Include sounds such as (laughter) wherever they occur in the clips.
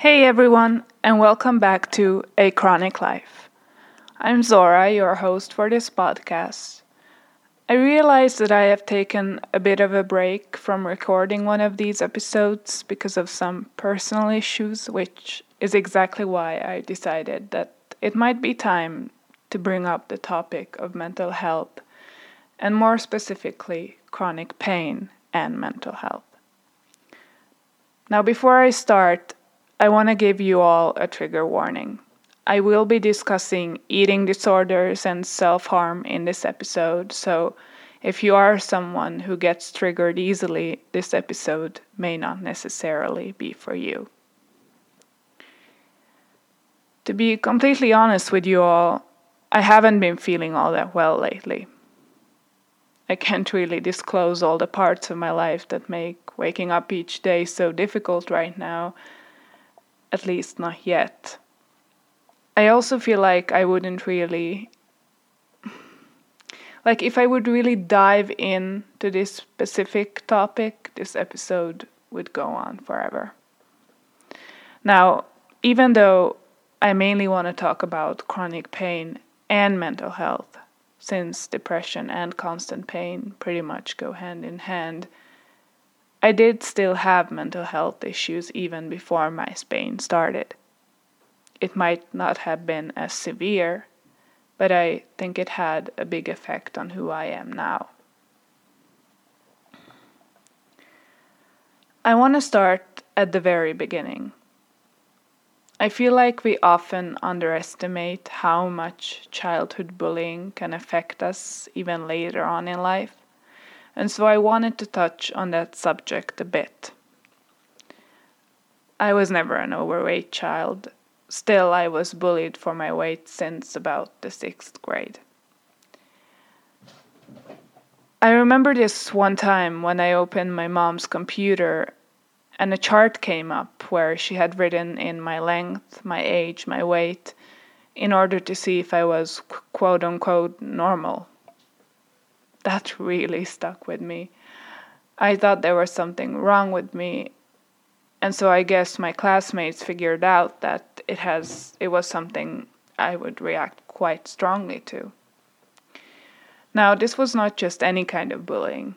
Hey everyone, and welcome back to A Chronic Life. I'm Zora, your host for this podcast. I realize that I have taken a bit of a break from recording one of these episodes because of some personal issues, which is exactly why I decided that it might be time to bring up the topic of mental health, and more specifically, chronic pain and mental health. Now, before I start, I want to give you all a trigger warning. I will be discussing eating disorders and self harm in this episode, so if you are someone who gets triggered easily, this episode may not necessarily be for you. To be completely honest with you all, I haven't been feeling all that well lately. I can't really disclose all the parts of my life that make waking up each day so difficult right now at least not yet. I also feel like I wouldn't really like if I would really dive in to this specific topic, this episode would go on forever. Now, even though I mainly want to talk about chronic pain and mental health, since depression and constant pain pretty much go hand in hand, I did still have mental health issues even before my pain started. It might not have been as severe, but I think it had a big effect on who I am now. I want to start at the very beginning. I feel like we often underestimate how much childhood bullying can affect us even later on in life and so I wanted to touch on that subject a bit. I was never an overweight child. Still, I was bullied for my weight since about the sixth grade. I remember this one time when I opened my mom's computer and a chart came up where she had written in my length, my age, my weight, in order to see if I was quote unquote normal that really stuck with me. I thought there was something wrong with me. And so I guess my classmates figured out that it has it was something I would react quite strongly to. Now, this was not just any kind of bullying.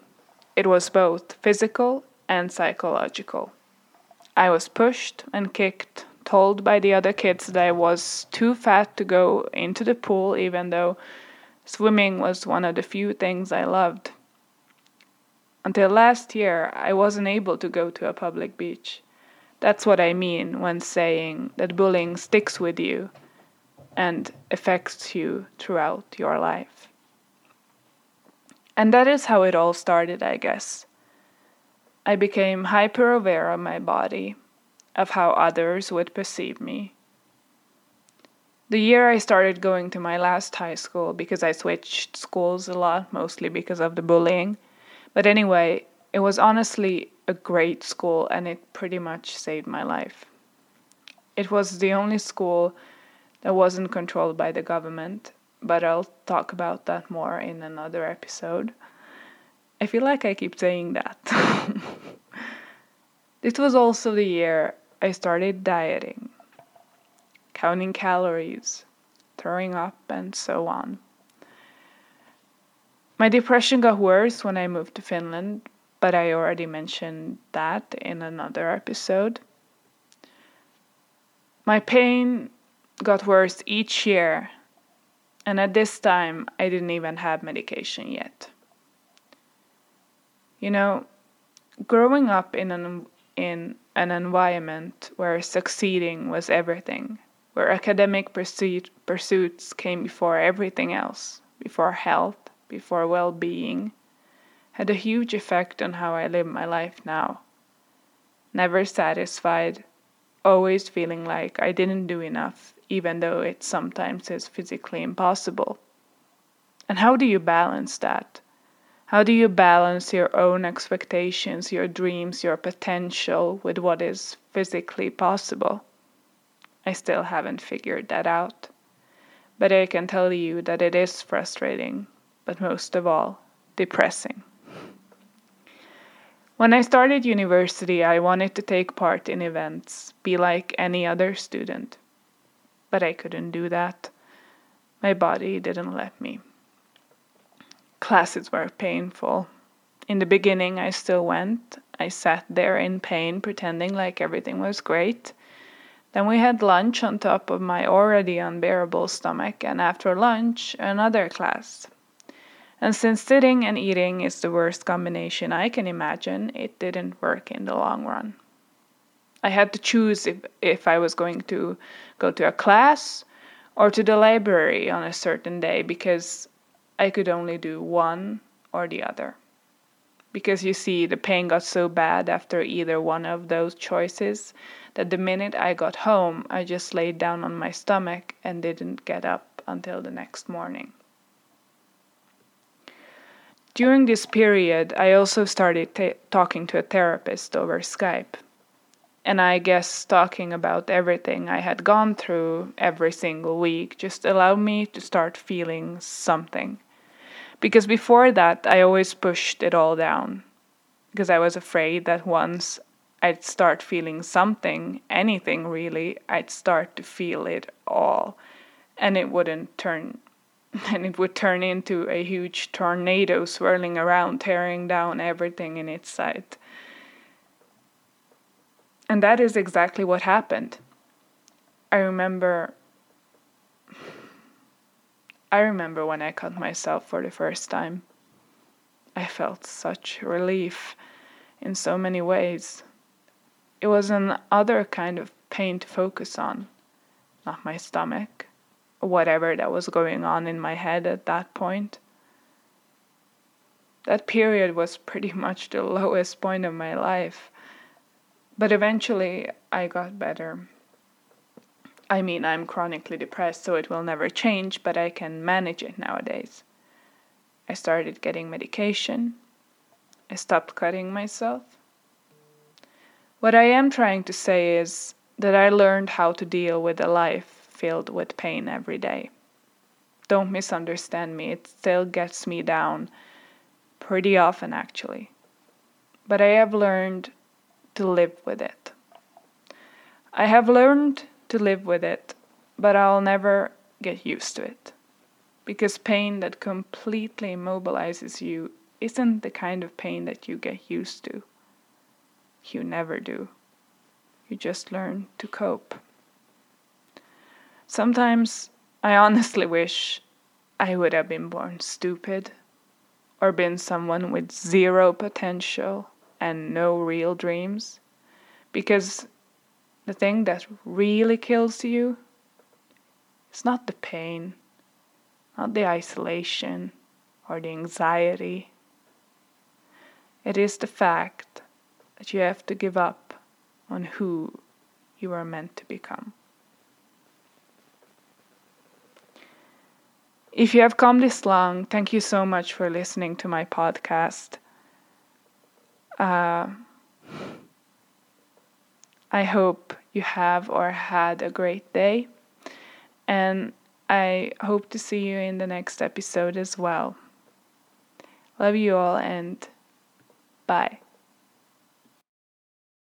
It was both physical and psychological. I was pushed and kicked, told by the other kids that I was too fat to go into the pool even though Swimming was one of the few things I loved. Until last year, I wasn't able to go to a public beach. That's what I mean when saying that bullying sticks with you and affects you throughout your life. And that is how it all started, I guess. I became hyper aware of my body, of how others would perceive me, the year I started going to my last high school because I switched schools a lot, mostly because of the bullying. But anyway, it was honestly a great school and it pretty much saved my life. It was the only school that wasn't controlled by the government, but I'll talk about that more in another episode. I feel like I keep saying that. (laughs) this was also the year I started dieting counting calories, throwing up, and so on. My depression got worse when I moved to Finland, but I already mentioned that in another episode. My pain got worse each year, and at this time, I didn't even have medication yet. You know, growing up in an, in an environment where succeeding was everything where academic pursuit, pursuits came before everything else, before health, before well being, had a huge effect on how I live my life now. Never satisfied, always feeling like I didn't do enough, even though it sometimes is physically impossible. And how do you balance that? How do you balance your own expectations, your dreams, your potential with what is physically possible? I still haven't figured that out. But I can tell you that it is frustrating, but most of all, depressing. When I started university, I wanted to take part in events, be like any other student. But I couldn't do that. My body didn't let me. Classes were painful. In the beginning, I still went. I sat there in pain, pretending like everything was great. Then we had lunch on top of my already unbearable stomach, and after lunch, another class. And since sitting and eating is the worst combination I can imagine, it didn't work in the long run. I had to choose if, if I was going to go to a class or to the library on a certain day because I could only do one or the other. Because you see, the pain got so bad after either one of those choices that the minute I got home, I just laid down on my stomach and didn't get up until the next morning. During this period, I also started t- talking to a therapist over Skype. And I guess talking about everything I had gone through every single week just allowed me to start feeling something. Because before that, I always pushed it all down. Because I was afraid that once I'd start feeling something, anything really, I'd start to feel it all. And it wouldn't turn, (laughs) and it would turn into a huge tornado swirling around, tearing down everything in its sight. And that is exactly what happened. I remember. I remember when I cut myself for the first time. I felt such relief in so many ways. It was an other kind of pain to focus on, not my stomach, or whatever that was going on in my head at that point. That period was pretty (laughs) much the lowest point of my life, but eventually I got better. I mean, I'm chronically depressed, so it will never change, but I can manage it nowadays. I started getting medication. I stopped cutting myself. What I am trying to say is that I learned how to deal with a life filled with pain every day. Don't misunderstand me, it still gets me down pretty often, actually. But I have learned to live with it. I have learned to live with it, but I'll never get used to it. Because pain that completely immobilizes you isn't the kind of pain that you get used to. You never do. You just learn to cope. Sometimes I honestly (laughs) wish I would have been born stupid or been someone with zero potential and no real dreams. Because the thing that really kills you is not the pain, not the isolation or the anxiety. It is the fact that you have to give up on who you are meant to become. If you have come this long, thank you so much for listening to my podcast. Uh, I hope you have or had a great day, and I hope to see you in the next episode as well. Love you all, and bye.